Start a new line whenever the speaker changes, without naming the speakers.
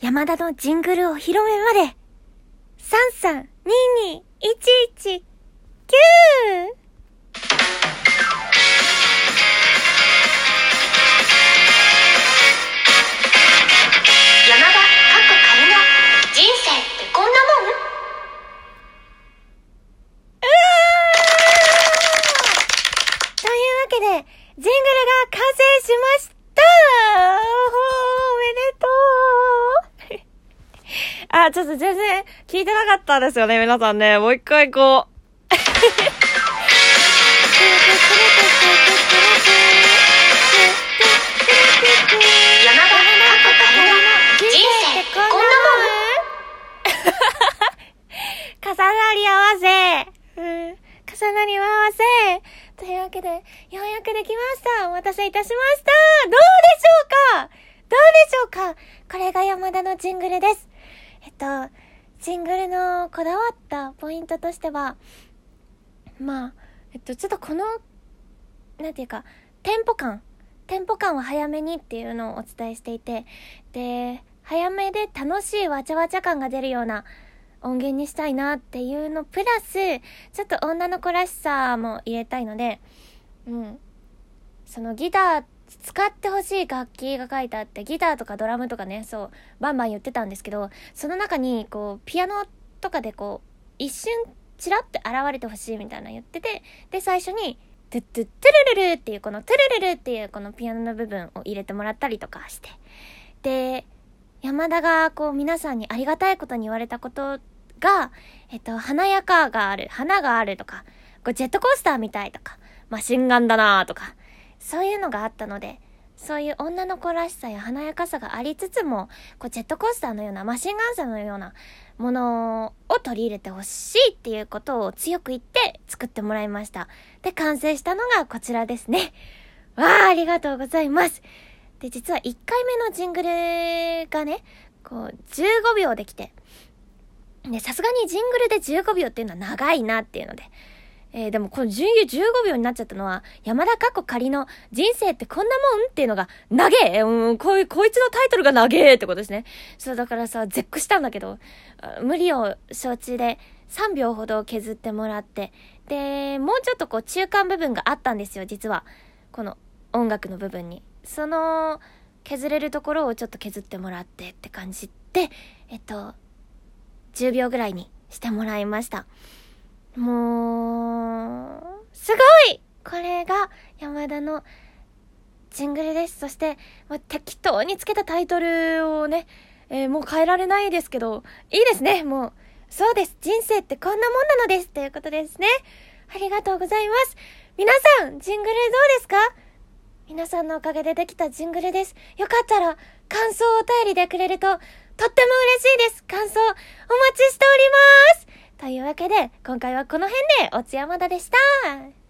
山田のジングルを広めまで、332211、9!
山田かっこ仮の人生ってこんなもん？
というわけで、ジングルが完成しましたおめでとうちょっと全然聞いてなかったですよね、皆さんね。もう一回こう。重なり合わせ、うん、重なり合わせ、というわけで、ようやくできました。お待たせいたしました。どうでしょうかどうでしょうかこれが山田のジングルです。と、ジングルのこだわったポイントとしては、まあ、えっと、ちょっとこの、なんていうか、テンポ感、テンポ感は早めにっていうのをお伝えしていて、で、早めで楽しいわちゃわちゃ感が出るような音源にしたいなっていうのプラス、ちょっと女の子らしさも入れたいので、うん。そのギター、使ってほしい楽器が書いてあって、ギターとかドラムとかね、そう、バンバン言ってたんですけど、その中に、こう、ピアノとかでこう、一瞬、チラって現れてほしいみたいな言ってて、で、最初に、トゥットゥットゥルルルっていう、このトゥルルルっていうこのピアノの部分を入れてもらったりとかして。で、山田がこう皆さんにありがたいことに言われたことが、えっと、華やかがある、花があるとか、こうジェットコースターみたいとか、マシンガンだなとか、そういうのがあったので、そういう女の子らしさや華やかさがありつつも、こうジェットコースターのような、マシンガンさのようなものを取り入れてほしいっていうことを強く言って作ってもらいました。で、完成したのがこちらですね。わあ、ありがとうございます。で、実は1回目のジングルがね、こう、15秒できて、で、さすがにジングルで15秒っていうのは長いなっていうので、えーでもこの10 15秒になっちゃったのは、山田かっこ仮の人生ってこんなもんっていうのが、長えうん、こい、こいつのタイトルが長えってことですね。そう、だからさ、絶句したんだけど、無理を承知で3秒ほど削ってもらって、で、もうちょっとこう中間部分があったんですよ、実は。この音楽の部分に。その、削れるところをちょっと削ってもらってって感じで、えっと、10秒ぐらいにしてもらいました。もう、すごいこれが山田のジングルです。そして、まあ、適当につけたタイトルをね、えーもう変えられないですけど、いいですね、もう。そうです。人生ってこんなもんなのです。ということですね。ありがとうございます。皆さん、ジングルどうですか？皆さんのおかげでできたジングルです。よかったら、感想をお便りでくれると、とっても嬉しいです。感想、お待ちしております。というわけで、今回はこの辺で、おつやまだでした。